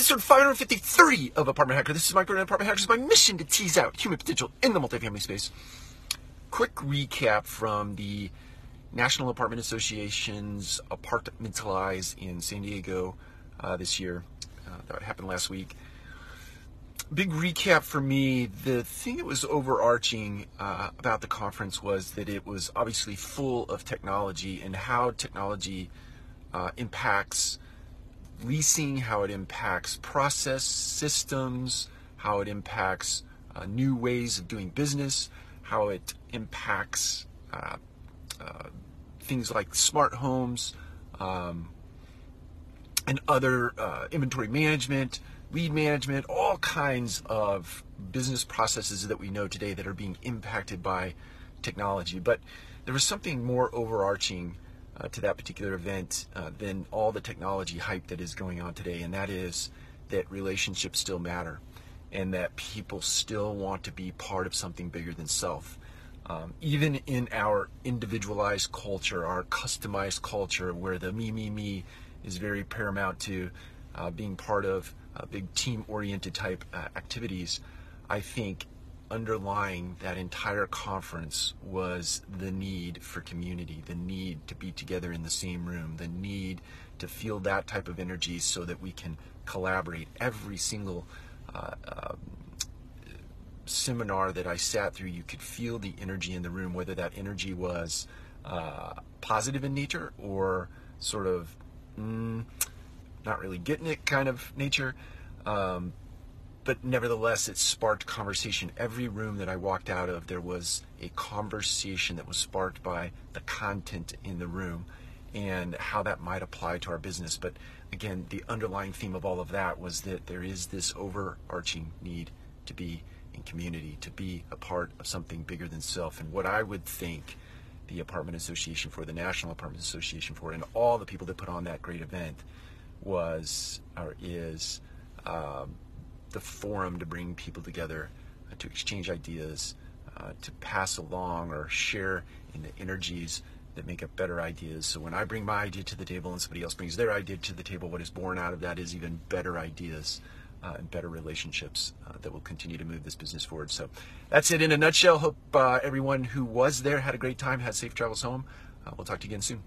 episode 553 of Apartment Hacker. This is Mike Gordon, Apartment Hackers. My mission to tease out human potential in the multifamily space. Quick recap from the National Apartment Association's Apartmentalize in San Diego uh, this year. Uh, that happened last week. Big recap for me. The thing that was overarching uh, about the conference was that it was obviously full of technology and how technology uh, impacts leasing, how it impacts process systems, how it impacts uh, new ways of doing business, how it impacts uh, uh, things like smart homes um, and other uh, inventory management, lead management, all kinds of business processes that we know today that are being impacted by technology. But there was something more overarching uh, to that particular event uh, than all the technology hype that is going on today, and that is that relationships still matter and that people still want to be part of something bigger than self. Um, even in our individualized culture, our customized culture, where the me, me, me is very paramount to uh, being part of uh, big team oriented type uh, activities, I think underlying that entire conference was the need for community, the need to be together in the same room, the need to feel that type of energy so that we can collaborate. Every single uh, uh, seminar that I sat through, you could feel the energy in the room, whether that energy was uh, positive in nature or sort of mm, not really getting it kind of nature. Um, but nevertheless, it sparked conversation. Every room that I walked out of, there was a conversation that was sparked by the content in the room and how that might apply to our business. But again, the underlying theme of all of that was that there is this overarching need to be in community, to be a part of something bigger than self. And what I would think the Apartment Association for, the National Apartment Association for, and all the people that put on that great event was or is um, the forum to bring people together, uh, to exchange ideas, uh, to pass along or share in the energies that make up better ideas. So when I bring my idea to the table and somebody else brings their idea to the table, what is born out of that is even better ideas. Uh, and better relationships uh, that will continue to move this business forward. So that's it in a nutshell. Hope uh, everyone who was there had a great time, had safe travels home. Uh, we'll talk to you again soon.